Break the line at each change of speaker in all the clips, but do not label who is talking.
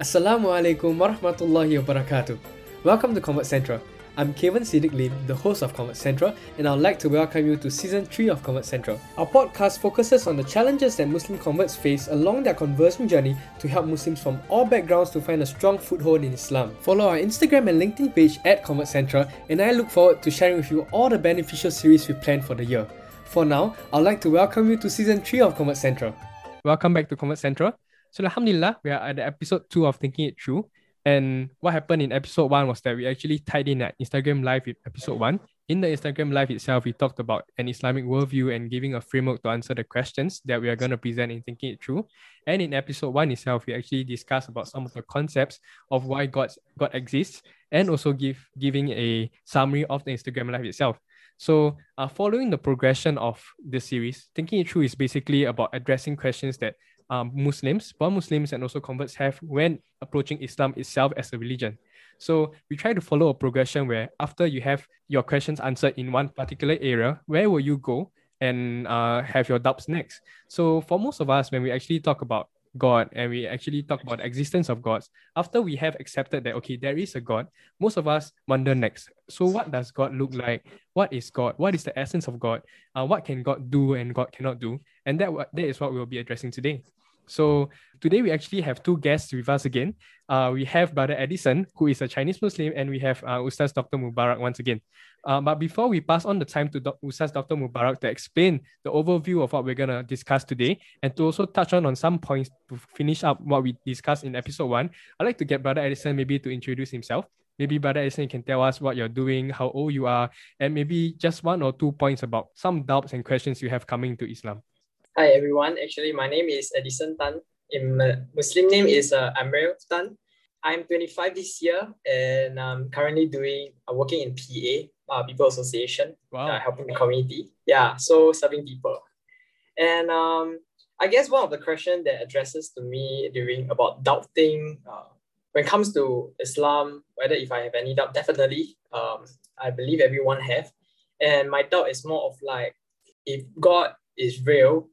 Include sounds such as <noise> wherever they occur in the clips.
Assalamu alaikum warahmatullahi wabarakatuh. Welcome to Convert Central. I'm Kevin Siddiq Lim, the host of Convert Central, and I'd like to welcome you to season 3 of Convert Central. Our podcast focuses on the challenges that Muslim converts face along their conversion journey to help Muslims from all backgrounds to find a strong foothold in Islam. Follow our Instagram and LinkedIn page at Convert Central, and I look forward to sharing with you all the beneficial series we plan for the year. For now, I'd like to welcome you to season 3 of Convert Central. Welcome back to Convert Central. So Alhamdulillah, we are at the episode two of Thinking It Through. And what happened in episode one was that we actually tied in at Instagram Live with episode one. In the Instagram Live itself, we talked about an Islamic worldview and giving a framework to answer the questions that we are going to present in Thinking It Through. And in episode one itself, we actually discussed about some of the concepts of why God, God exists and also give giving a summary of the Instagram Live itself. So, uh, following the progression of the series, Thinking It Through is basically about addressing questions that um, Muslims, born Muslims, and also converts have when approaching Islam itself as a religion. So we try to follow a progression where after you have your questions answered in one particular area, where will you go and uh, have your doubts next? So for most of us, when we actually talk about God and we actually talk about the existence of gods, after we have accepted that okay, there is a God, most of us wonder next. So what does God look like? What is God? What is the essence of God? Uh, what can God do and God cannot do? And that that is what we'll be addressing today. So today we actually have two guests with us again. Uh, we have Brother Edison, who is a Chinese Muslim, and we have uh, Ustaz Dr. Mubarak once again. Uh, but before we pass on the time to Do- Ustaz Dr. Mubarak to explain the overview of what we're going to discuss today and to also touch on on some points to finish up what we discussed in episode one, I'd like to get Brother Edison maybe to introduce himself. Maybe Brother Edison can tell us what you're doing, how old you are, and maybe just one or two points about some doubts and questions you have coming to Islam.
Hi everyone. Actually, my name is Edison Tan. In Muslim name is uh, Amir Tan. I'm 25 this year, and I'm currently doing uh, working in PA, uh, People Association,
wow.
uh, helping the community. Yeah, so serving people. And um, I guess one of the questions that addresses to me during about doubting uh, when it comes to Islam, whether if I have any doubt, definitely, um, I believe everyone have. And my doubt is more of like, if God is real,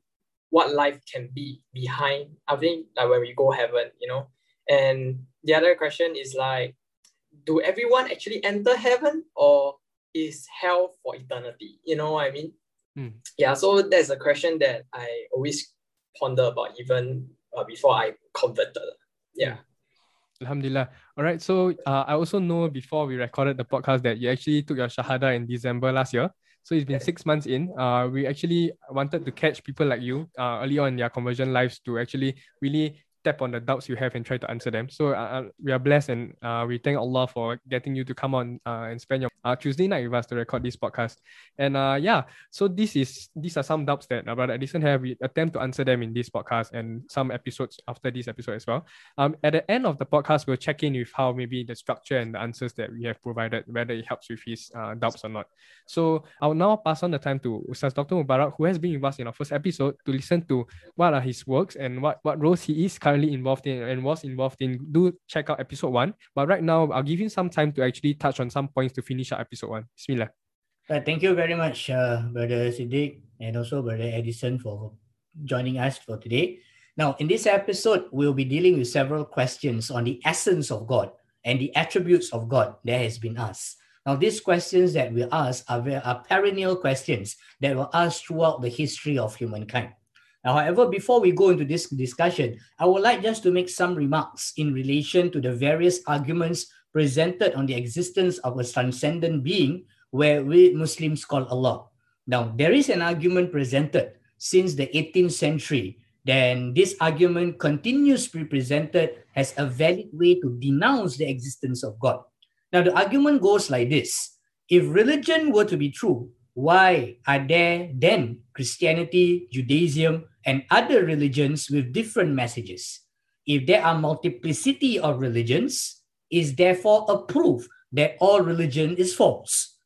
what life can be behind i think like when we go heaven you know and the other question is like do everyone actually enter heaven or is hell for eternity you know what i mean
mm.
yeah so that's a question that i always ponder about even uh, before i converted yeah
Alhamdulillah. All right. So uh, I also know before we recorded the podcast that you actually took your Shahada in December last year. So it's been six months in. Uh, we actually wanted to catch people like you uh, early on in their conversion lives to actually really tap on the doubts you have and try to answer them. So uh, uh, we are blessed and uh, we thank Allah for getting you to come on uh, and spend your uh, Tuesday night with us to record this podcast. And uh, yeah, so this is these are some doubts that uh, Brother Edison have. We attempt to answer them in this podcast and some episodes after this episode as well. Um, at the end of the podcast, we'll check in with how maybe the structure and the answers that we have provided, whether it helps with his uh, doubts or not. So I'll now pass on the time to Ustaz Dr. Mubarak, who has been with us in our first episode, to listen to what are his works and what, what roles he is currently involved in and was involved in, do check out episode one. But right now, I'll give you some time to actually touch on some points to finish up episode one. Bismillah.
Uh, thank you very much, uh, Brother Siddiq, and also Brother Edison for joining us for today. Now, in this episode, we'll be dealing with several questions on the essence of God and the attributes of God that has been asked. Now, these questions that we ask are, are perennial questions that were asked throughout the history of humankind. Now, However, before we go into this discussion, I would like just to make some remarks in relation to the various arguments presented on the existence of a transcendent being where we Muslims call Allah. Now, there is an argument presented since the 18th century. Then this argument continues to be presented as a valid way to denounce the existence of God. Now, the argument goes like this. If religion were to be true, why are there then Christianity, Judaism, and other religions with different messages? If there are multiplicity of religions, is therefore a proof that all religion is false.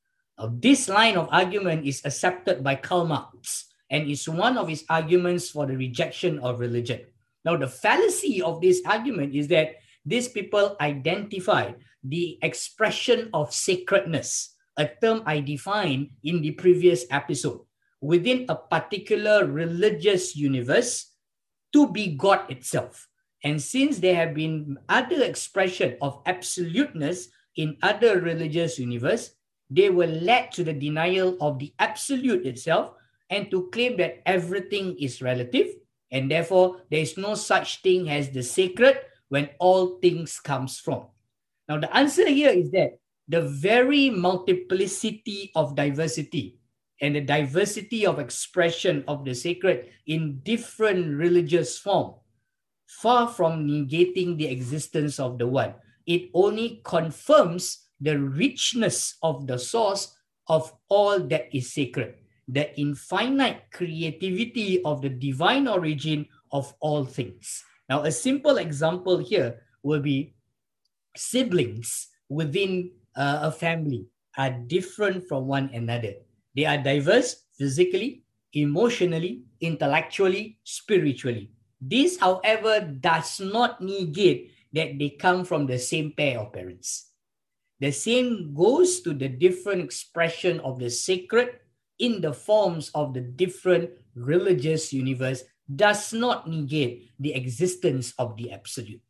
This line of argument is accepted by Karl Marx and is one of his arguments for the rejection of religion. Now, the fallacy of this argument is that these people identify the expression of sacredness a term I defined in the previous episode, within a particular religious universe to be God itself. And since there have been other expression of absoluteness in other religious universe, they were led to the denial of the absolute itself and to claim that everything is relative and therefore there is no such thing as the sacred when all things comes from. Now the answer here is that the very multiplicity of diversity and the diversity of expression of the sacred in different religious form far from negating the existence of the one it only confirms the richness of the source of all that is sacred the infinite creativity of the divine origin of all things now a simple example here will be siblings within uh, a family are different from one another. They are diverse physically, emotionally, intellectually, spiritually. This, however, does not negate that they come from the same pair of parents. The same goes to the different expression of the sacred in the forms of the different religious universe does not negate the existence of the absolute.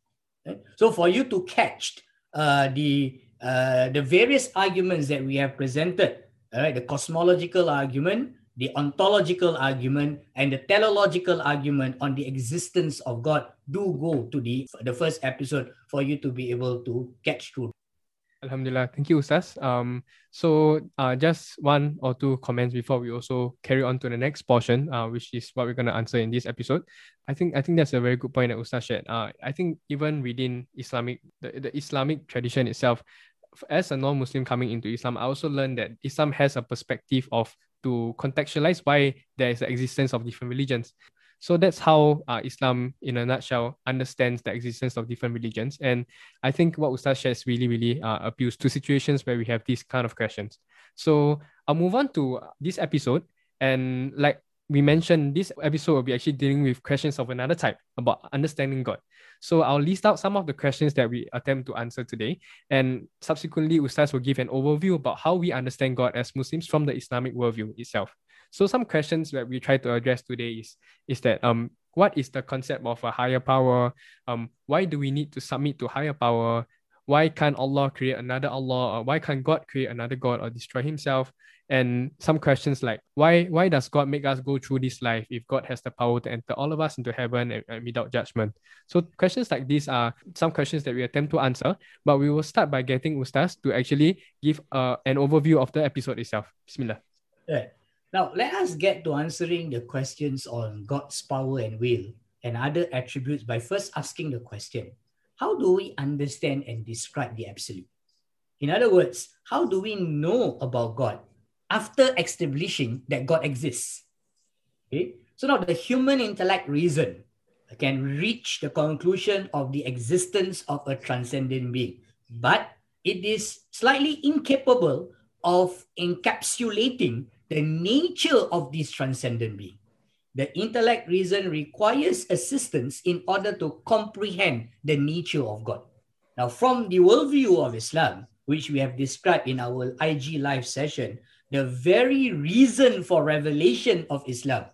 So for you to catch uh, the uh, the various arguments that we have presented, all right, the cosmological argument, the ontological argument, and the teleological argument on the existence of God do go to the, the first episode for you to be able to catch through.
Alhamdulillah. Thank you, Ustaz. Um, so uh, just one or two comments before we also carry on to the next portion, uh, which is what we're going to answer in this episode. I think I think that's a very good point that Ustaz shared. Uh, I think even within Islamic, the, the Islamic tradition itself, as a non-Muslim coming into Islam, I also learned that Islam has a perspective of to contextualize why there is the existence of different religions. So that's how uh, Islam, in a nutshell, understands the existence of different religions. And I think what Ustaz shares really, really uh, appeals to situations where we have these kind of questions. So I'll move on to this episode. And like we mentioned, this episode will be actually dealing with questions of another type about understanding God. So I'll list out some of the questions that we attempt to answer today. And subsequently, Ustaz will give an overview about how we understand God as Muslims from the Islamic worldview itself. So some questions that we try to address today is, is that um, what is the concept of a higher power? Um, why do we need to submit to higher power? Why can't Allah create another Allah? Or why can't God create another God or destroy himself? And some questions like why why does God make us go through this life if God has the power to enter all of us into heaven and, and without judgment? So questions like these are some questions that we attempt to answer, but we will start by getting Ustaz to actually give uh, an overview of the episode itself. Bismillah.
Right. Now, let us get to answering the questions on God's power and will and other attributes by first asking the question How do we understand and describe the absolute? In other words, how do we know about God after establishing that God exists? Okay, so now the human intellect reason can reach the conclusion of the existence of a transcendent being, but it is slightly incapable of encapsulating the nature of this transcendent being. The intellect reason requires assistance in order to comprehend the nature of God. Now, from the worldview of Islam, which we have described in our IG live session, the very reason for revelation of Islam,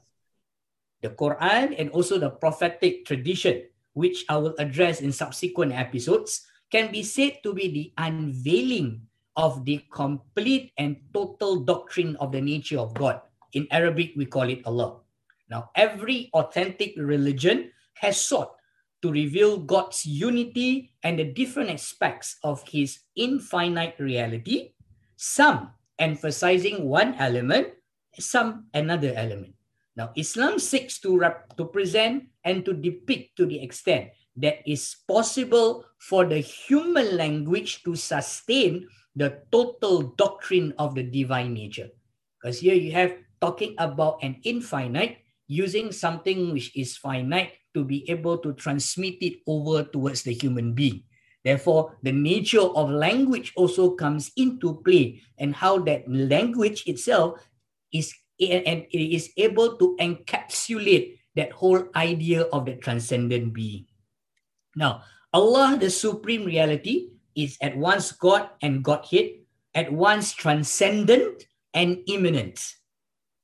the Quran and also the prophetic tradition, which I will address in subsequent episodes, can be said to be the unveiling of the complete and total doctrine of the nature of God. In Arabic, we call it Allah. Now, every authentic religion has sought to reveal God's unity and the different aspects of his infinite reality, some emphasizing one element, some another element. Now, Islam seeks to, rep- to present and to depict to the extent that is possible for the human language to sustain the total doctrine of the divine nature. Because here you have talking about an infinite using something which is finite to be able to transmit it over towards the human being. Therefore, the nature of language also comes into play and how that language itself is and it is able to encapsulate that whole idea of the transcendent being. Now, Allah, the supreme reality, is at once God and Godhead, at once transcendent and immanent.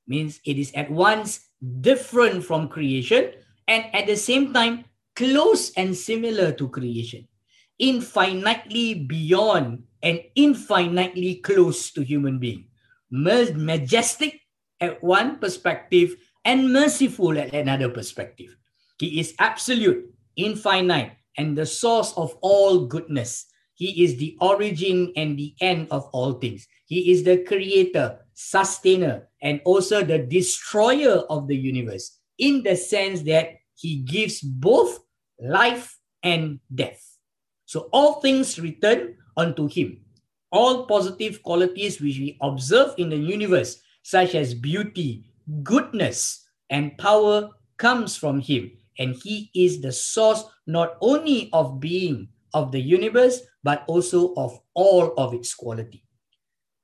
Means it is at once different from creation and at the same time close and similar to creation, infinitely beyond and infinitely close to human being, majestic at one perspective and merciful at another perspective. He is absolute, infinite, and the source of all goodness. He is the origin and the end of all things. He is the creator, sustainer, and also the destroyer of the universe in the sense that he gives both life and death. So all things return unto him. All positive qualities which we observe in the universe, such as beauty, goodness, and power, comes from him. And he is the source not only of being of the universe, but also of all of its quality.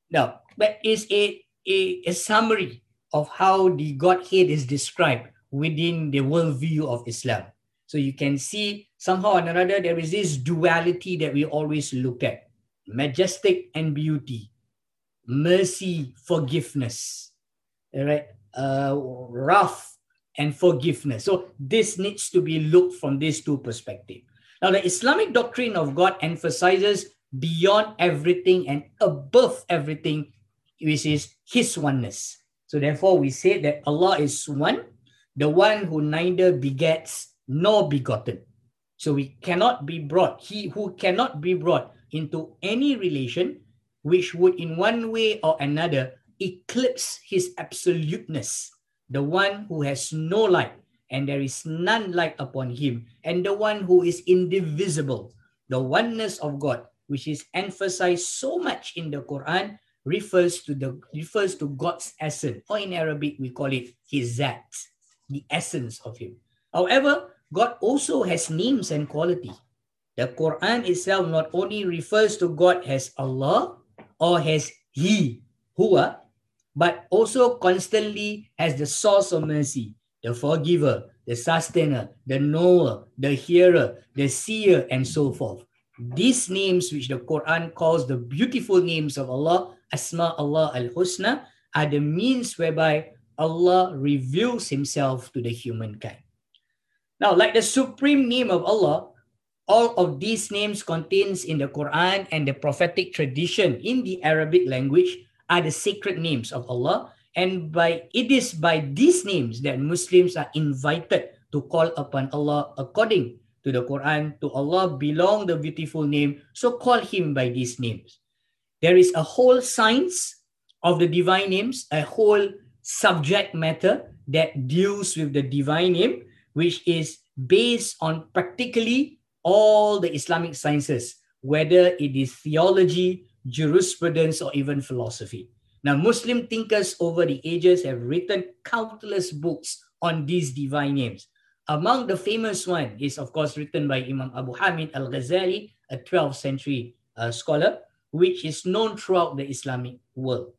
Now, that is a, a, a summary of how the Godhead is described within the worldview of Islam. So you can see somehow or another there is this duality that we always look at majestic and beauty, mercy, forgiveness, right, uh, wrath and forgiveness. So this needs to be looked from these two perspectives. Now, the Islamic doctrine of God emphasizes beyond everything and above everything, which is His oneness. So therefore, we say that Allah is one, the one who neither begets nor begotten. So we cannot be brought, he who cannot be brought into any relation which would in one way or another eclipse his absoluteness, the one who has no light and there is none light upon him, and the one who is indivisible, the oneness of God, which is emphasized so much in the Quran, refers to the refers to God's essence, or in Arabic we call it his zat, the essence of him. However, God also has names and quality. The Quran itself not only refers to God as Allah or as He, Huwa, but also constantly as the source of mercy, the forgiver, the sustainer, the knower, the hearer, the seer, and so forth. These names, which the Quran calls the beautiful names of Allah, Asma Allah al Husna, are the means whereby Allah reveals Himself to the humankind. Now, like the supreme name of Allah, all of these names contains in the Quran and the prophetic tradition in the Arabic language are the sacred names of Allah. And by it is by these names that Muslims are invited to call upon Allah according to the Quran. To Allah belong the beautiful name, so call him by these names. There is a whole science of the divine names, a whole subject matter that deals with the divine name which is based on practically all the Islamic sciences, whether it is theology, jurisprudence, or even philosophy. Now, Muslim thinkers over the ages have written countless books on these divine names. Among the famous one is, of course, written by Imam Abu Hamid al-Ghazali, a 12th century uh, scholar, which is known throughout the Islamic world.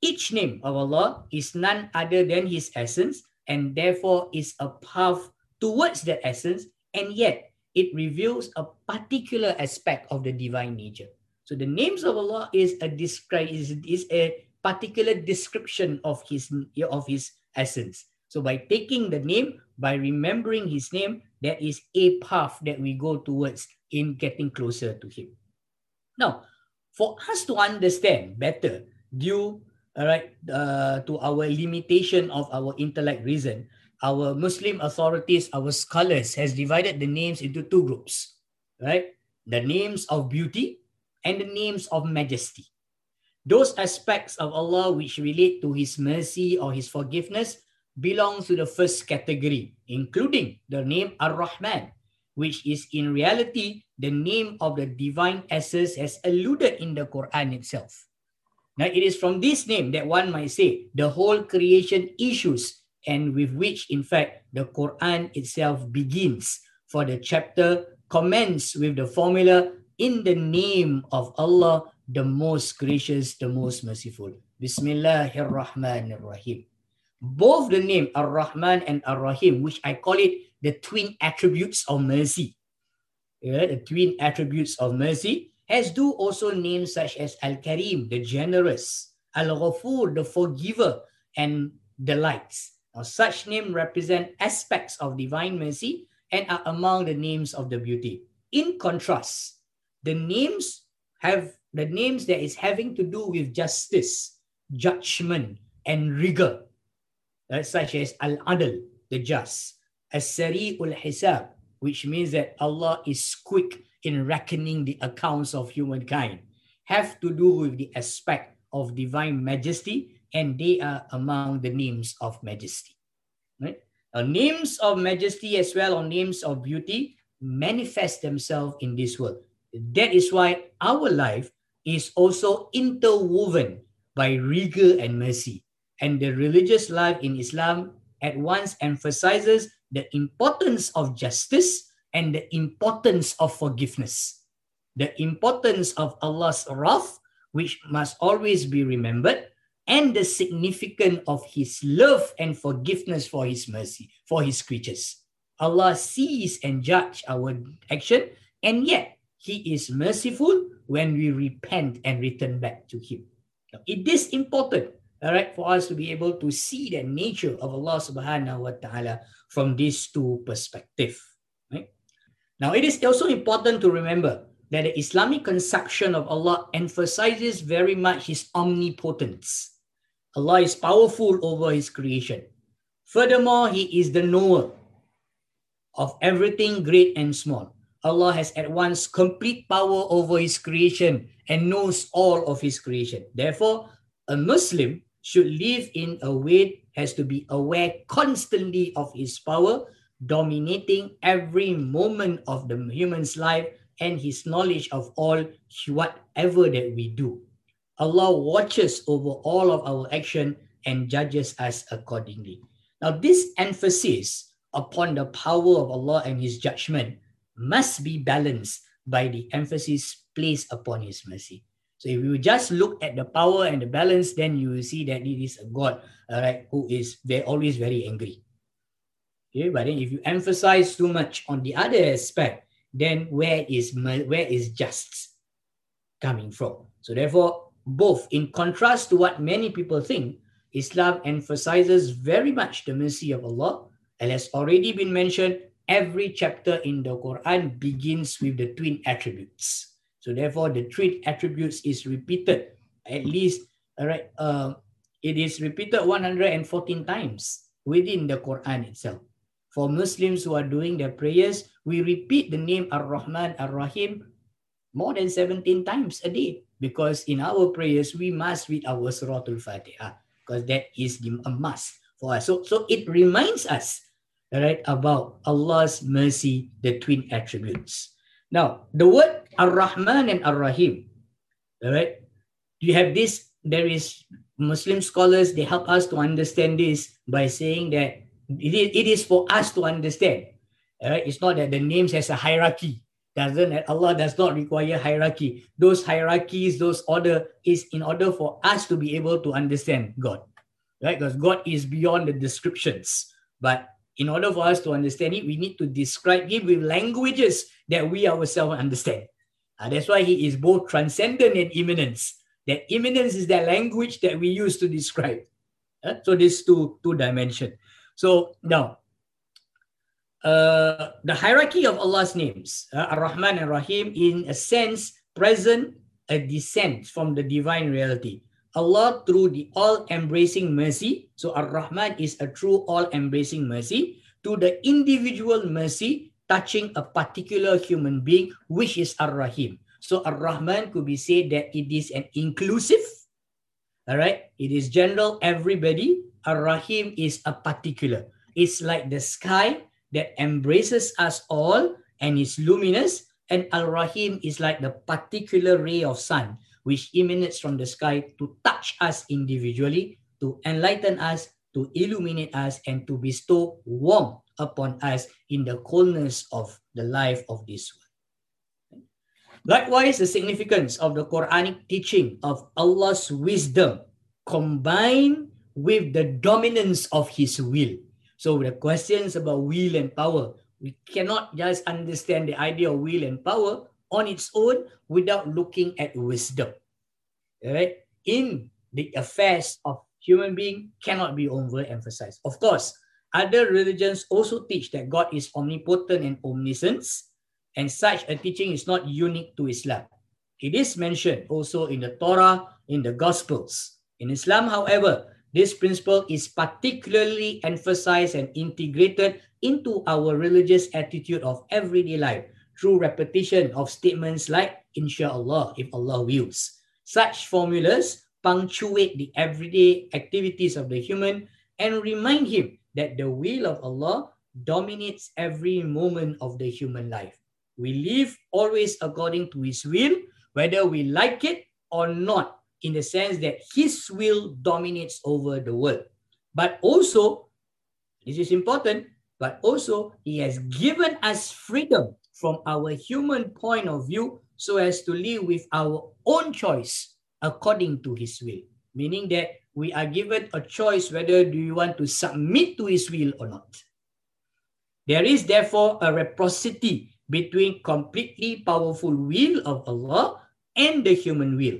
Each name of Allah is none other than His essence, and therefore is a path towards that essence, and yet it reveals a particular aspect of the divine nature. So the names of Allah is a describe is, is a particular description of his of his essence. So by taking the name, by remembering his name, that is a path that we go towards in getting closer to him. Now, for us to understand better due all right, uh, to our limitation of our intellect reason, our Muslim authorities, our scholars has divided the names into two groups, right? The names of beauty and the names of majesty. Those aspects of Allah which relate to His mercy or His forgiveness belong to the first category, including the name Ar-Rahman, which is in reality the name of the divine essence as alluded in the Quran itself. Now, it is from this name that one might say the whole creation issues, and with which, in fact, the Quran itself begins. For the chapter commence with the formula in the name of Allah, the most gracious, the most merciful. Bismillahirrahmanirrahim. Both the name Ar-Rahman and Ar-Rahim, which I call it the twin attributes of mercy. Yeah, the twin attributes of mercy has do also names such as Al-Karim, the generous, Al-Ghafur, the forgiver, and the likes. Now, such names represent aspects of divine mercy and are among the names of the beauty. In contrast, the names have the names that is having to do with justice, judgment, and rigor, uh, such as Al-Adl, the just, As-Sari'ul Hisab, which means that Allah is quick in reckoning the accounts of humankind, have to do with the aspect of divine majesty, and they are among the names of majesty. Right? Now, names of majesty as well or names of beauty manifest themselves in this world. That is why our life is also interwoven by rigor and mercy. And the religious life in Islam at once emphasizes the importance of justice and the importance of forgiveness. The importance of Allah's wrath, which must always be remembered, and the significance of his love and forgiveness for his mercy, for his creatures. Allah sees and judge our action, and yet he is merciful when we repent and return back to him. It is important, all right, for us to be able to see the nature of Allah subhanahu wa ta'ala from these two perspectives. Now, it is also important to remember that the Islamic conception of Allah emphasizes very much his omnipotence. Allah is powerful over his creation. Furthermore, he is the knower of everything great and small. Allah has at once complete power over his creation and knows all of his creation. Therefore, a Muslim should live in a way has to be aware constantly of his power dominating every moment of the human's life and his knowledge of all whatever that we do. Allah watches over all of our action and judges us accordingly. Now, this emphasis upon the power of Allah and His judgment must be balanced by the emphasis placed upon His mercy. So, if you just look at the power and the balance, then you will see that it is a God, all right, who is very, always very angry. Okay, but then if you emphasize too much on the other aspect, then where is where is just coming from? So, therefore, both in contrast to what many people think, Islam emphasizes very much the mercy of Allah. And has already been mentioned, every chapter in the Quran begins with the twin attributes. So therefore, the twin attributes is repeated at least, all right, uh, it is repeated 114 times within the Quran itself. For Muslims who are doing their prayers, we repeat the name Ar-Rahman, Ar-Rahim more than 17 times a day because in our prayers we must read our Suratul Fatiha because that is the, a must for us. So, so it reminds us right about Allah's mercy, the twin attributes. Now, the word Ar-Rahman and Ar-Rahim, right? You have this, there is Muslim scholars, they help us to understand this by saying that it is, for us to understand. Right? It's not that the names has a hierarchy doesn't Allah does not require hierarchy. Those hierarchies, those order is in order for us to be able to understand God. Right? Because God is beyond the descriptions. But in order for us to understand it, we need to describe him with languages that we ourselves understand. Uh, that's why he is both transcendent and immanence. That immanence is the language that we use to describe. Uh, so these two two dimension. So now uh, the hierarchy of Allah's names, uh, Ar-Rahman and Rahim, in a sense, present a descent from the divine reality. Allah through the all-embracing mercy, so Ar-Rahman is a true all-embracing mercy, to the individual mercy touching a particular human being, which is Ar-Rahim. So Ar-Rahman could be said that it is an inclusive, all right? It is general, everybody. Ar-Rahim is a particular. It's like the sky that embraces us all and is luminous. And Al Rahim is like the particular ray of sun which emanates from the sky to touch us individually, to enlighten us, to illuminate us, and to bestow warmth upon us in the coldness of the life of this world. Likewise, the significance of the Quranic teaching of Allah's wisdom combined with the dominance of His will so the questions about will and power, we cannot just understand the idea of will and power on its own without looking at wisdom. Right? In the affairs of human being cannot be overemphasized. Of course, Other religions also teach that God is omnipotent and omniscient, and such a teaching is not unique to Islam. It is mentioned also in the Torah, in the Gospels. In Islam, however, this principle is particularly emphasized and integrated into our religious attitude of everyday life through repetition of statements like, Inshallah, if Allah wills. Such formulas punctuate the everyday activities of the human and remind him that the will of Allah dominates every moment of the human life. We live always according to His will, whether we like it or not, in the sense that His will dominates over the world. But also, this is important, but also He has given us freedom from our human point of view so as to live with our own choice according to His will. Meaning that we are given a choice whether do you want to submit to his will or not. There is therefore a reciprocity between completely powerful will of Allah and the human will.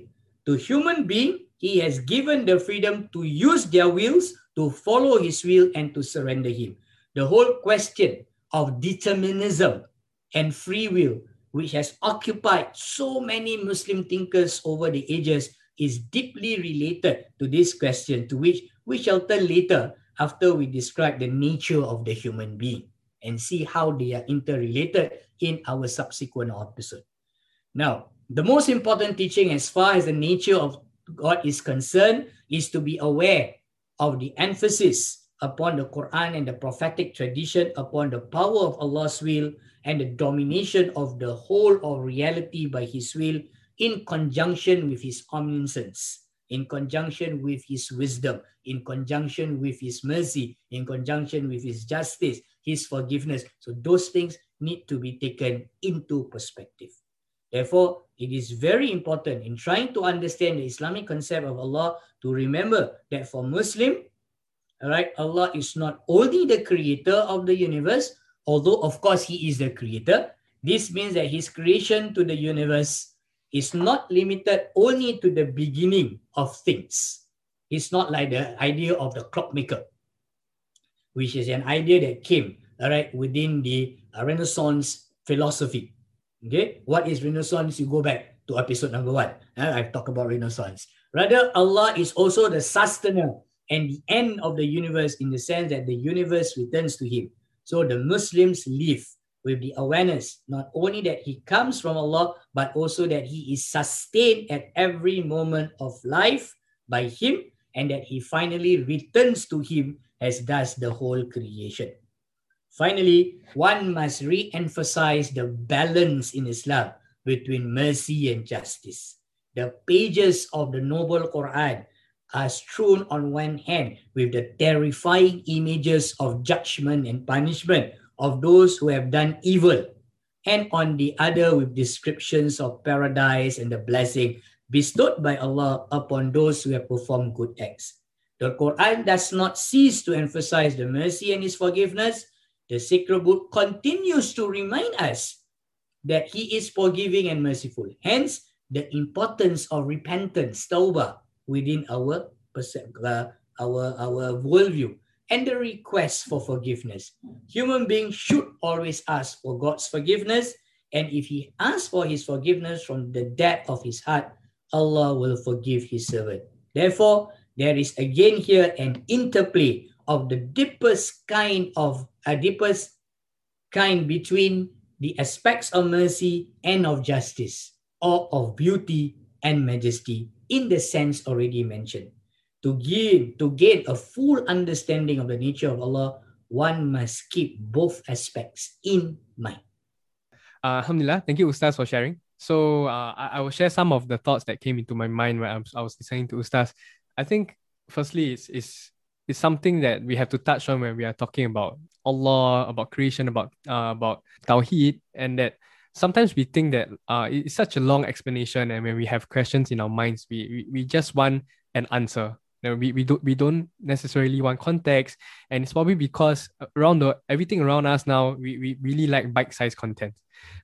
To human being, he has given the freedom to use their wills to follow his will and to surrender him. The whole question of determinism and free will, which has occupied so many Muslim thinkers over the ages, is deeply related to this question, to which we shall turn later after we describe the nature of the human being and see how they are interrelated in our subsequent episode. Now, the most important teaching as far as the nature of God is concerned is to be aware of the emphasis upon the Quran and the prophetic tradition upon the power of Allah's will and the domination of the whole of reality by His will in conjunction with his omniscience, in conjunction with his wisdom, in conjunction with his mercy, in conjunction with his justice, his forgiveness. So those things need to be taken into perspective. Therefore, it is very important in trying to understand the Islamic concept of Allah to remember that for Muslim, all right, Allah is not only the creator of the universe, although of course he is the creator. This means that his creation to the universe is not limited only to the beginning of things. It's not like the idea of the clockmaker, which is an idea that came all right within the Renaissance philosophy. Okay, what is Renaissance? You go back to episode number one. Uh, I've talked about Renaissance. Rather, Allah is also the sustainer and the end of the universe in the sense that the universe returns to Him. So the Muslims live with the awareness not only that he comes from Allah, but also that he is sustained at every moment of life by him and that he finally returns to him as does the whole creation. Finally, one must re emphasize the balance in Islam between mercy and justice. The pages of the Noble Quran are strewn on one hand with the terrifying images of judgment and punishment of those who have done evil, and on the other with descriptions of paradise and the blessing bestowed by Allah upon those who have performed good acts. The Quran does not cease to emphasize the mercy and His forgiveness. The sacred book continues to remind us that He is forgiving and merciful. Hence, the importance of repentance, tawbah, within our uh, our our worldview and the request for forgiveness. Human beings should always ask for God's forgiveness. And if he asks for his forgiveness from the depth of his heart, Allah will forgive his servant. Therefore, there is again here an interplay of the deepest kind of a deepest kind between the aspects of mercy and of justice, or of beauty and majesty in the sense already mentioned to gain to gain a full understanding of the nature of Allah, one must keep both aspects in mind.
Uh, Alhamdulillah, thank you, Ustaz, for sharing. So uh, I, I will share some of the thoughts that came into my mind when I was, I was listening to Ustaz. I think, firstly, it's, it's, it's something that we have to touch on when we are talking about Allah, about creation, about uh, about Tawheed, and that sometimes we think that uh, it's such a long explanation, and when we have questions in our minds, we, we, we just want an answer. You know, we, we don't we don't necessarily want context and it's probably because around the everything around us now we, we really like bite-sized content.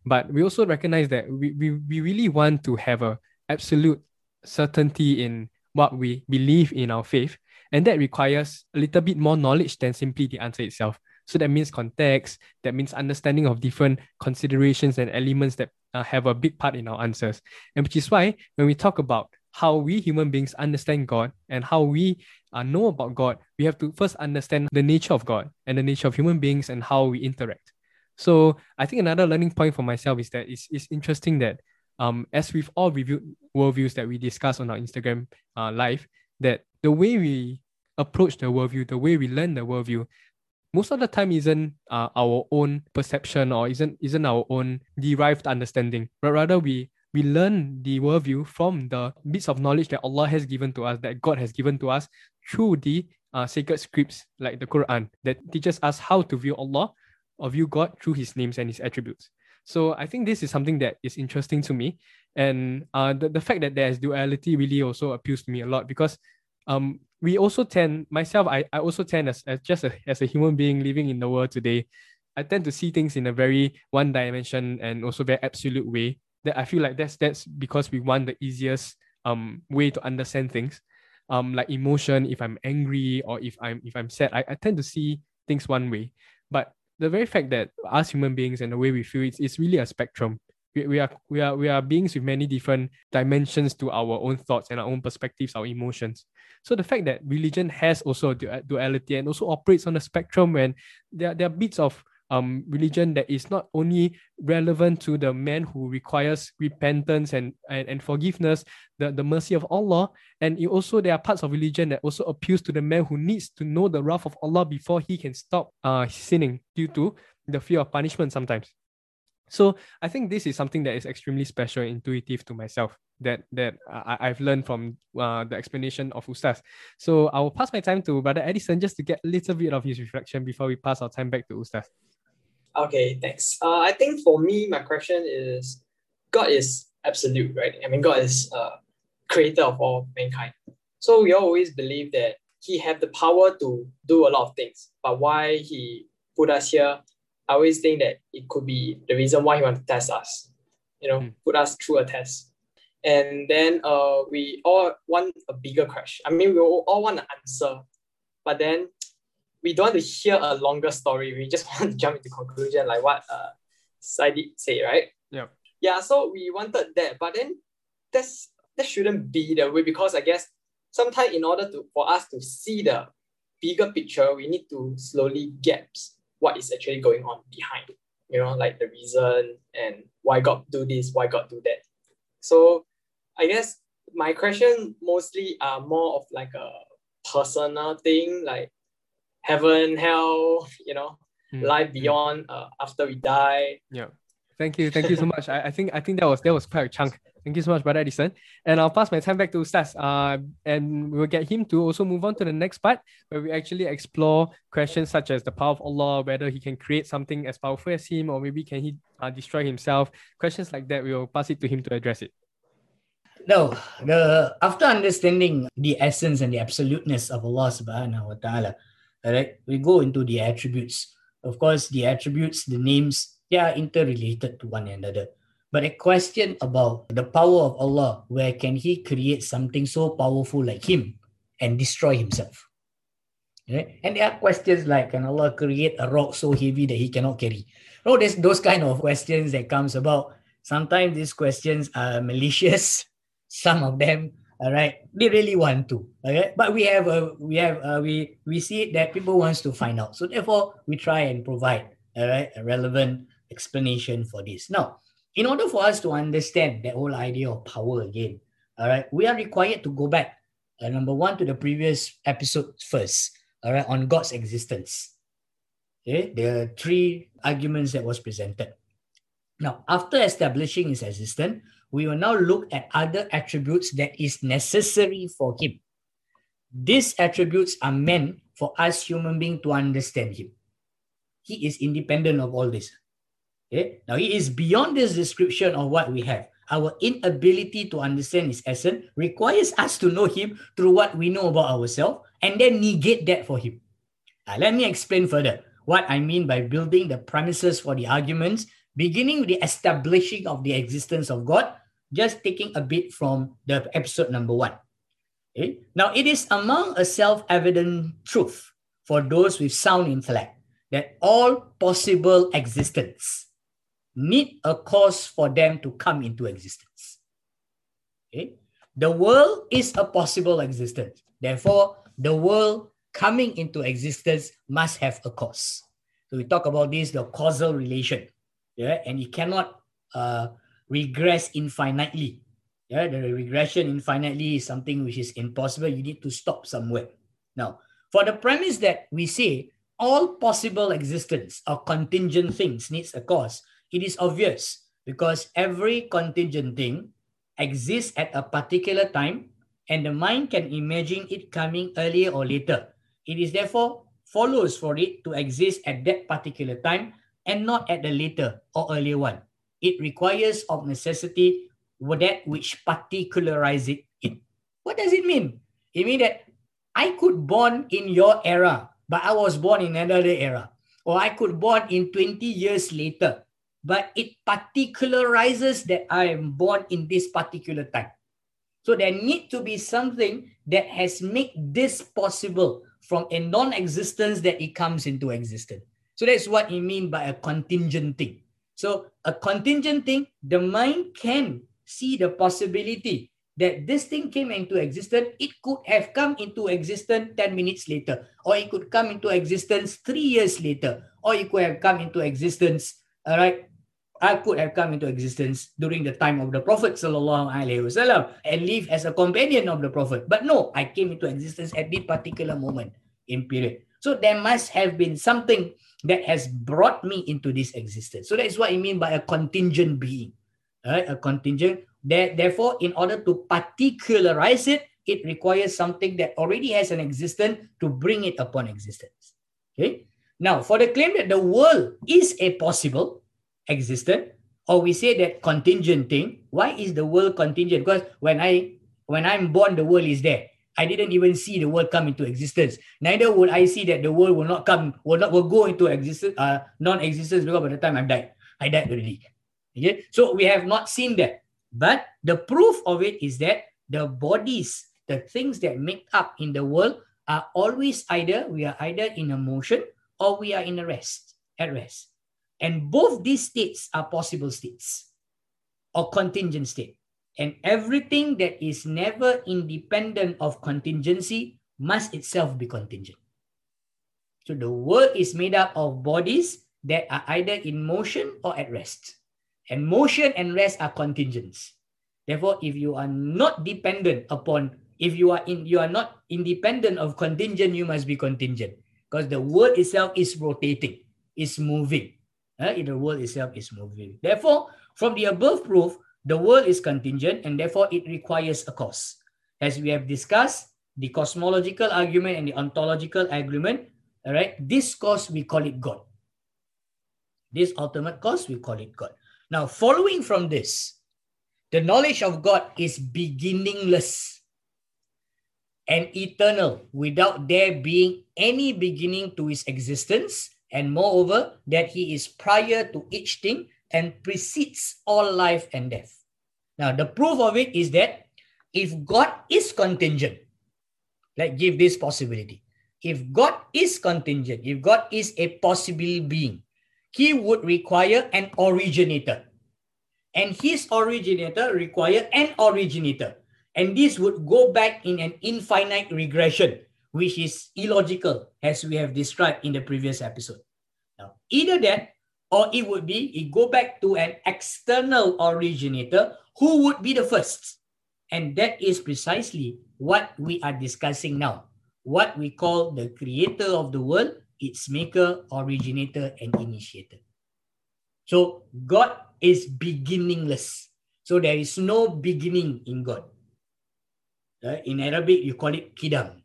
But we also recognize that we, we, we really want to have a absolute certainty in what we believe in our faith And that requires a little bit more knowledge than simply the answer itself. So that means context, that means understanding of different considerations and elements that uh, have a big part in our answers. And which is why when we talk about how we human beings understand God and how we uh, know about God, we have to first understand the nature of God and the nature of human beings and how we interact. So I think another learning point for myself is that it's, it's interesting that um, as with all reviewed worldviews that we discuss on our Instagram uh, live, that the way we approach the worldview, the way we learn the worldview, most of the time isn't uh, our own perception or isn't isn't our own derived understanding, but rather we we learn the worldview from the bits of knowledge that Allah has given to us, that God has given to us through the uh, sacred scripts like the Quran that teaches us how to view Allah or view God through His names and His attributes. So I think this is something that is interesting to me, and uh, the, the fact that there is duality really also appeals to me a lot because um we also tend myself I, I also tend as, as just a, as a human being living in the world today i tend to see things in a very one dimension and also very absolute way that i feel like that's that's because we want the easiest um way to understand things. Um like emotion if i'm angry or if i'm if i'm sad i, I tend to see things one way. But the very fact that us human beings and the way we feel it's, it's really a spectrum we, we are we are we are beings with many different dimensions to our own thoughts and our own perspectives our emotions so the fact that religion has also a duality and also operates on the spectrum when there, there are bits of um, religion that is not only relevant to the man who requires repentance and, and, and forgiveness, the, the mercy of Allah, and it also there are parts of religion that also appeals to the man who needs to know the wrath of Allah before he can stop uh, sinning due to the fear of punishment sometimes. So I think this is something that is extremely special intuitive to myself that that I, I've learned from uh, the explanation of Ustaz. So I will pass my time to Brother Edison just to get a little bit of his reflection before we pass our time back to Ustaz.
Okay, thanks. Uh, I think for me, my question is God is absolute, right? I mean, God is uh, creator of all mankind. So we always believe that he have the power to do a lot of things, but why he put us here I always think that it could be the reason why he want to test us, you know, mm. put us through a test. And then uh, we all want a bigger question. I mean, we all want an answer, but then we don't want to hear a longer story. We just <laughs> want to jump into conclusion, like what uh, Siddiq say, right?
Yeah.
Yeah. So we wanted that, but then that's that shouldn't be the way because I guess sometimes in order to for us to see the bigger picture, we need to slowly gaps what is actually going on behind, you know, like the reason and why God do this, why God do that. So I guess my question mostly are more of like a personal thing, like heaven, hell, you know, mm. life beyond uh, after we die.
Yeah. Thank you. Thank you so much. I, I think I think that was that was quite a chunk. Thank you so much, Brother Edison. And I'll pass my time back to Ustaz. Uh, and we'll get him to also move on to the next part where we actually explore questions such as the power of Allah, whether he can create something as powerful as him, or maybe can he uh, destroy himself. Questions like that, we'll pass it to him to address it.
No, the after understanding the essence and the absoluteness of Allah subhanahu wa ta'ala, right, we go into the attributes. Of course, the attributes, the names, they are interrelated to one another. But a question about the power of Allah, where can He create something so powerful like Him and destroy Himself? Right? And there are questions like, can Allah create a rock so heavy that He cannot carry? No, there's those kind of questions that comes about. Sometimes these questions are malicious. <laughs> Some of them, all right, they really want to. Okay, but we have a we have a, we we see that people wants to find out. So therefore, we try and provide all right a relevant explanation for this. Now, in order for us to understand that whole idea of power again, all right, we are required to go back, uh, number one, to the previous episode first, all right, on God's existence. Okay, the three arguments that was presented. Now, after establishing his existence, we will now look at other attributes that is necessary for him. These attributes are meant for us human beings to understand him. He is independent of all this. Okay? Now, it is beyond this description of what we have. Our inability to understand his essence requires us to know him through what we know about ourselves and then negate that for him. Now, let me explain further what I mean by building the premises for the arguments, beginning with the establishing of the existence of God, just taking a bit from the episode number one. Okay? Now, it is among a self-evident truth for those with sound intellect that all possible existence need a cause for them to come into existence. Okay? The world is a possible existence. Therefore, the world coming into existence must have a cause. So we talk about this, the causal relation. Yeah, and it cannot uh, regress infinitely. Yeah, the regression infinitely is something which is impossible. You need to stop somewhere. Now, for the premise that we say all possible existence of contingent things needs a cause, it is obvious because every contingent thing exists at a particular time and the mind can imagine it coming earlier or later. It is therefore follows for it to exist at that particular time and not at the later or earlier one. It requires of necessity that which particularize it. What does it mean? It means that I could born in your era, but I was born in another era. Or I could born in 20 years later, but it particularizes that I am born in this particular time. So there need to be something that has made this possible from a non-existence that it comes into existence. So that's what you mean by a contingent thing. So a contingent thing, the mind can see the possibility that this thing came into existence. It could have come into existence 10 minutes later, or it could come into existence three years later, or it could have come into existence, all right, I could have come into existence during the time of the Prophet wasallam and live as a companion of the Prophet. But no, I came into existence at this particular moment in period. So there must have been something that has brought me into this existence. So that's what I mean by a contingent being, right? A contingent. Therefore, in order to particularize it, it requires something that already has an existence to bring it upon existence. Okay. Now, for the claim that the world is a possible existence, or we say that contingent thing, why is the world contingent? Because when I when I'm born, the world is there. I didn't even see the world come into existence. Neither would I see that the world will not come, will not will go into existence, uh, non-existence because by the time I died, I died already. Okay, so we have not seen that. But the proof of it is that the bodies, the things that make up in the world, are always either we are either in a motion or we are in a rest, at rest. And both these states are possible states or contingent state. And everything that is never independent of contingency must itself be contingent. So the world is made up of bodies that are either in motion or at rest. And motion and rest are contingents. Therefore, if you are not dependent upon, if you are in, you are not independent of contingent, you must be contingent because the world itself is rotating, is moving. Uh, the world itself is moving. Therefore, from the above proof, the world is contingent and therefore it requires a cause. As we have discussed, the cosmological argument and the ontological argument, all right, this cause we call it God. This ultimate cause, we call it God. Now, following from this, the knowledge of God is beginningless and eternal without there being any beginning to his existence, and moreover, that he is prior to each thing and precedes all life and death. Now, the proof of it is that if God is contingent, like give this possibility. If God is contingent, if God is a possible being, he would require an originator. And his originator require an originator. And this would go back in an infinite regression, which is illogical, as we have described in the previous episode. Now, either that or it would be it go back to an external originator who would be the first. And that is precisely what we are discussing now. What we call the creator of the world its maker originator and initiator. So god is beginningless. So there is no beginning in god. Right? in arabic you call it kidam.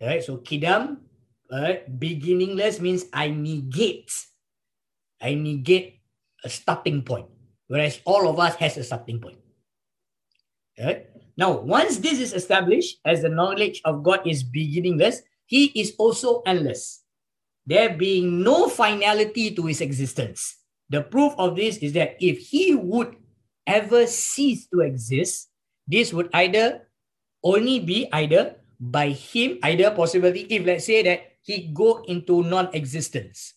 Right? So kidam right? beginningless means i negate I negate a starting point, whereas all of us has a starting point. Right? Now, once this is established, as the knowledge of God is beginningless, he is also endless. There being no finality to his existence. The proof of this is that if he would ever cease to exist, this would either only be either by him, either possibility if let's say that he go into non-existence.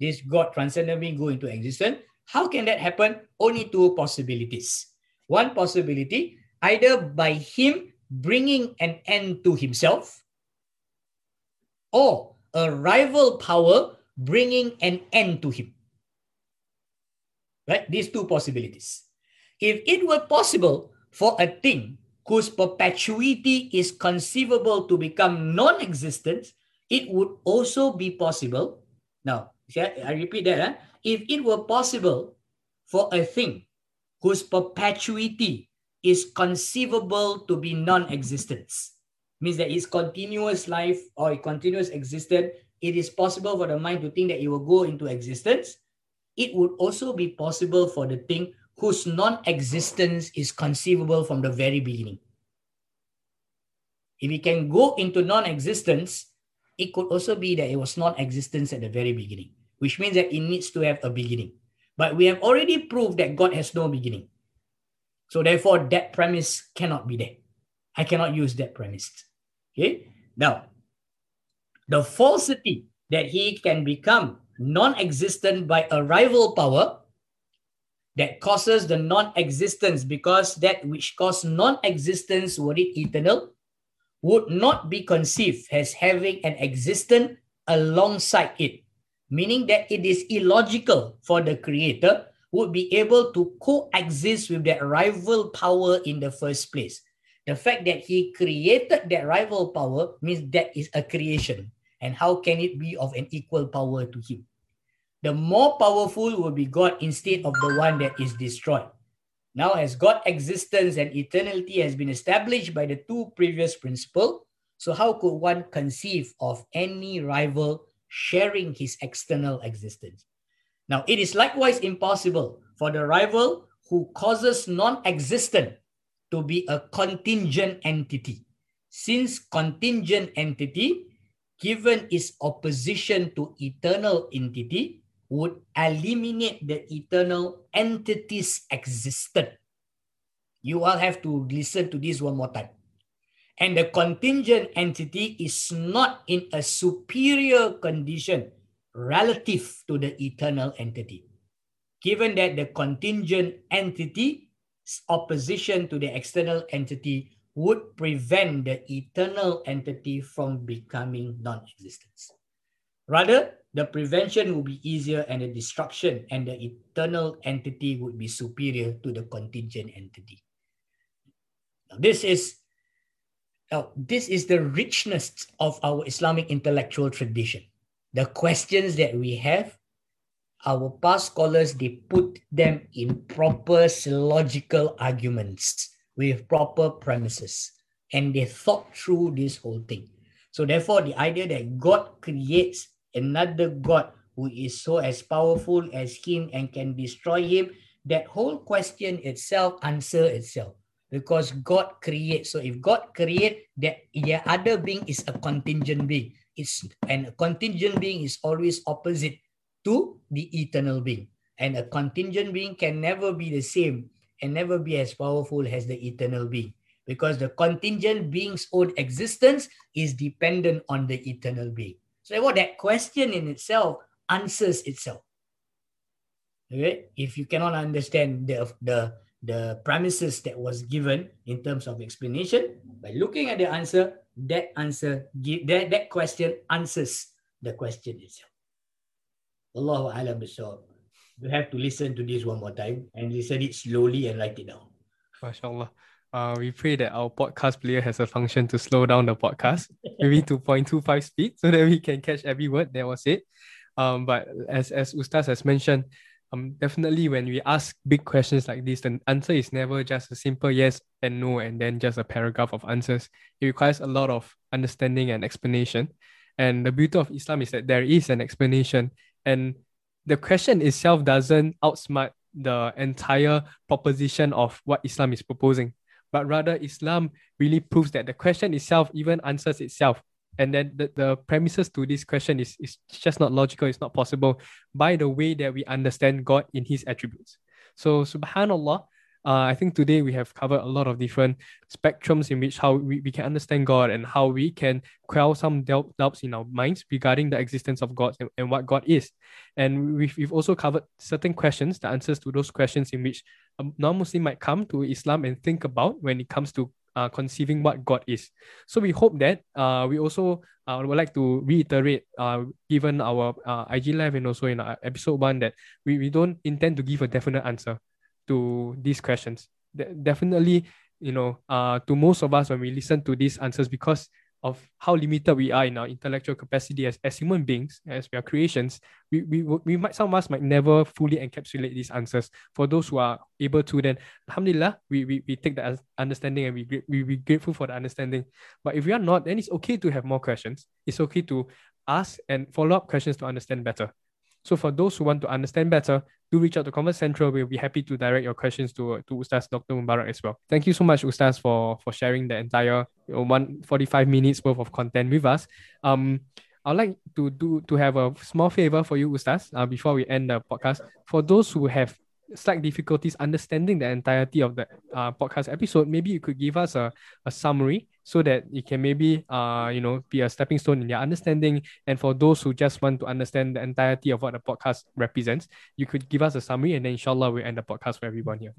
This God transcendent being go into existence. How can that happen? Only two possibilities. One possibility, either by him bringing an end to himself, or a rival power bringing an end to him. Right? These two possibilities. If it were possible for a thing whose perpetuity is conceivable to become non existent, it would also be possible. Now, I repeat that. Huh? If it were possible for a thing whose perpetuity is conceivable to be non existence, means that its continuous life or a continuous existence, it is possible for the mind to think that it will go into existence. It would also be possible for the thing whose non-existence is conceivable from the very beginning. If it can go into non-existence, it could also be that it was non-existence at the very beginning, which means that it needs to have a beginning. But we have already proved that God has no beginning. So therefore, that premise cannot be there. I cannot use that premise. Okay. Now, the falsity that he can become non-existent by a rival power that causes the non-existence because that which caused non-existence were it eternal would not be conceived as having an existence alongside it meaning that it is illogical for the creator would be able to coexist with that rival power in the first place the fact that he created that rival power means that is a creation and how can it be of an equal power to him the more powerful will be God instead of the one that is destroyed. Now, as God existence and eternity has been established by the two previous principles, so how could one conceive of any rival sharing his external existence? Now, it is likewise impossible for the rival who causes non-existent to be a contingent entity. Since contingent entity, given its opposition to eternal entity, would eliminate the eternal entity's existence. You all have to listen to this one more time. And the contingent entity is not in a superior condition relative to the eternal entity. Given that the contingent entity's opposition to the external entity would prevent the eternal entity from becoming non-existence. Rather, the prevention will be easier and the destruction and the eternal entity would be superior to the contingent entity. Now, this is now, this is the richness of our Islamic intellectual tradition. The questions that we have, our past scholars, they put them in proper logical arguments with proper premises. And they thought through this whole thing. So therefore, the idea that God creates another God who is so as powerful as him and can destroy him, that whole question itself answer itself because God creates. So if God create that the other being is a contingent being. It's and a contingent being is always opposite to the eternal being. And a contingent being can never be the same and never be as powerful as the eternal being because the contingent being's own existence is dependent on the eternal being. So therefore, that question in itself answers itself. Okay, if you cannot understand the the the premises that was given in terms of explanation, by looking at the answer, that answer give that, that question answers the question itself. Allahu alam. You have to listen to this one more time and listen it slowly and write it down.
MashaAllah. Uh, we pray that our podcast player has a function to slow down the podcast, maybe <laughs> to 0.25 speed, so that we can catch every word that was said. Um, but as as Ustaz has mentioned, um, definitely when we ask big questions like this, the answer is never just a simple yes and no, and then just a paragraph of answers. It requires a lot of understanding and explanation. And the beauty of Islam is that there is an explanation, and the question itself doesn't outsmart the entire proposition of what Islam is proposing but rather Islam really proves that the question itself even answers itself. And then the, the premises to this question is, is just not logical, it's not possible by the way that we understand God in his attributes. So subhanAllah, uh, I think today we have covered a lot of different spectrums in which how we, we can understand God and how we can quell some doubt, doubts in our minds regarding the existence of God and, and what God is. And we've, we've also covered certain questions, the answers to those questions in which a non-Muslim might come to Islam and think about when it comes to uh, conceiving what God is. So we hope that uh, we also uh, would like to reiterate, uh, given our uh, IG live and also in episode one, that we, we don't intend to give a definite answer to these questions. De- definitely, you know, uh, to most of us when we listen to these answers, because of how limited we are in our intellectual capacity as, as human beings, as we are creations, we, we, we might some of us might never fully encapsulate these answers. For those who are able to, then alhamdulillah, we, we, we take that understanding and we, we we grateful for the understanding. But if we are not, then it's okay to have more questions. It's okay to ask and follow up questions to understand better. So for those who want to understand better, do reach out to Convert Central. We'll be happy to direct your questions to, to Ustaz Dr. Mubarak as well. Thank you so much, Ustaz, for, for sharing the entire you know, 145 minutes worth of content with us. Um, I'd like to do to have a small favor for you, Ustaz, uh, before we end the podcast. For those who have slight difficulties understanding the entirety of the uh, podcast episode, maybe you could give us a, a summary so that it can maybe uh you know be a stepping stone in their understanding. And for those who just want to understand the entirety of what the podcast represents, you could give us a summary, and then inshallah we'll end the podcast for everyone here.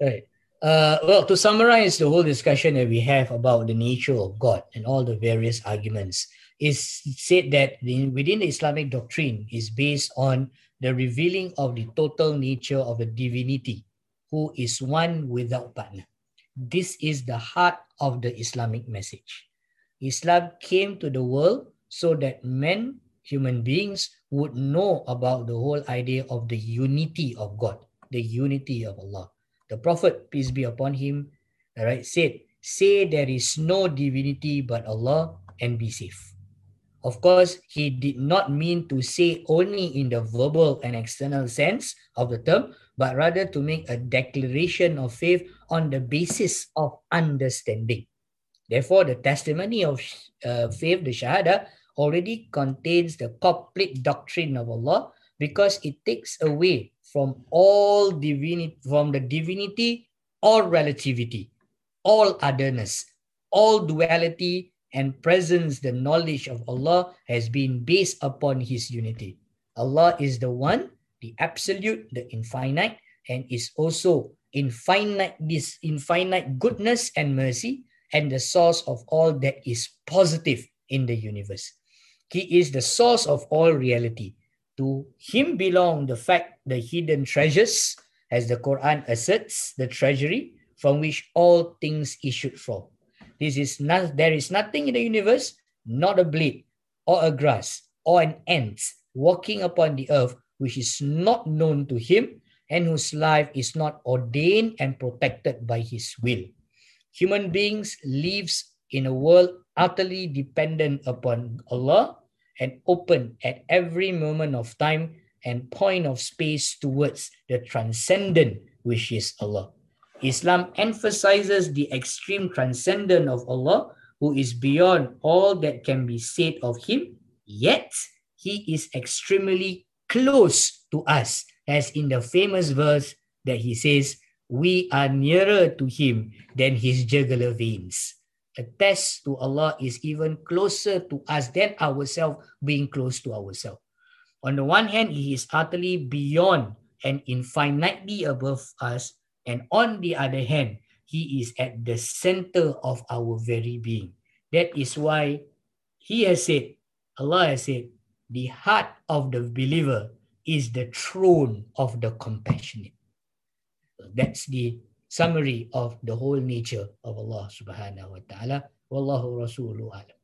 Right. Uh, well, to summarize the whole discussion that we have about the nature of God and all the various arguments, is said that the, within the Islamic doctrine is based on the revealing of the total nature of the divinity, who is one without partner. This is the heart of the Islamic message. Islam came to the world so that men, human beings, would know about the whole idea of the unity of God, the unity of Allah. The Prophet, peace be upon him, all right, said, Say there is no divinity but Allah and be safe. Of course, he did not mean to say only in the verbal and external sense of the term, but rather to make a declaration of faith on the basis of understanding. Therefore, the testimony of uh, faith, the Shahada, already contains the complete doctrine of Allah because it takes away from all divinity, from the divinity all relativity, all otherness, all duality, and presence, the knowledge of Allah has been based upon His unity. Allah is the one, the absolute, the infinite, and is also infinite this infinite goodness and mercy and the source of all that is positive in the universe. He is the source of all reality. To him belong the fact the hidden treasures, as the Quran asserts, the treasury from which all things issued from. This is not, there is nothing in the universe, not a blade or a grass or an ant walking upon the earth which is not known to him and whose life is not ordained and protected by his will. Human beings lives in a world utterly dependent upon Allah and open at every moment of time and point of space towards the transcendent which is Allah. Islam emphasizes the extreme transcendence of Allah, who is beyond all that can be said of Him, yet He is extremely close to us, as in the famous verse that He says, We are nearer to Him than His jugular veins. A test to Allah is even closer to us than ourselves being close to ourselves. On the one hand, He is utterly beyond and infinitely above us and on the other hand, he is at the center of our very being. That is why he has said, Allah has said, the heart of the believer is the throne of the compassionate. That's the summary of the whole nature of Allah subhanahu wa ta'ala. Wallahu rasulu alam.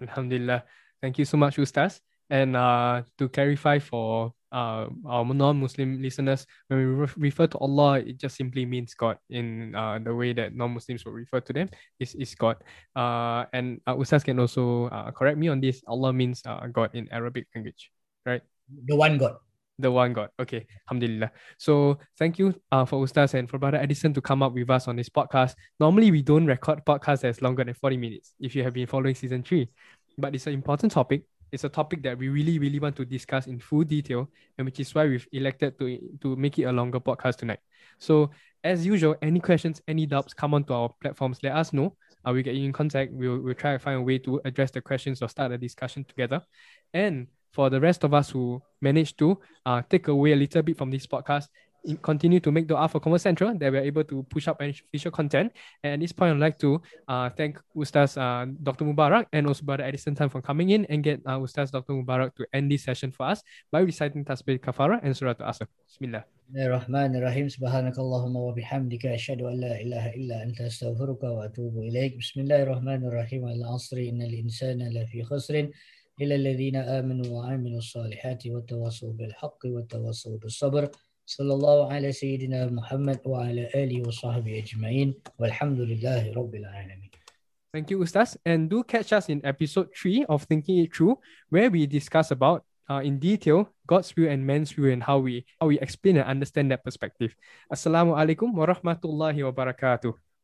Alhamdulillah. Thank you so much, Ustaz. And uh, to clarify for uh, our non-Muslim listeners, when we re- refer to Allah, it just simply means God in uh, the way that non-Muslims would refer to them is, is God. Uh, and uh, Ustaz can also uh, correct me on this. Allah means uh, God in Arabic language, right?
The one God.
The one God. Okay, Alhamdulillah. So thank you uh, for Ustaz and for Brother Edison to come up with us on this podcast. Normally, we don't record podcasts that's longer than 40 minutes if you have been following season three. But it's an important topic it's a topic that we really, really want to discuss in full detail, and which is why we've elected to to make it a longer podcast tonight. So as usual, any questions, any doubts, come onto our platforms. Let us know. Uh, we get you in contact. We'll, we'll try to find a way to address the questions or start a discussion together. And for the rest of us who managed to uh, take away a little bit from this podcast, continue to make dua for Convert Central that we're able to push up official content. And at this point, I'd like to uh, thank Ustaz uh, Dr. Mubarak and also Brother Edison Tan for coming in and get uh, Ustaz Dr. Mubarak to end this session for us by reciting Tasbih Kafara and Surah Al-Asr. Bismillah.
الرحمن الرحيم سبحانك اللهم وبحمدك أشهد أن لا إله إلا أنت أستغفرك وأتوب إليك بسم الله الرحمن الرحيم والعصر إن الإنسان لفي خسر إلا الذين آمنوا وعملوا الصالحات وتواصوا بالحق وتواصوا بالصبر صلى الله على سيدنا محمد وعلى آله وصحبه أجمعين والحمد لله رب العالمين
Thank you, Ustaz. And do catch us in episode 3 of Thinking It Through, where we discuss about uh, in detail God's view and man's view and how we how we explain and understand that perspective. Assalamu alaikum warahmatullahi wabarakatuh.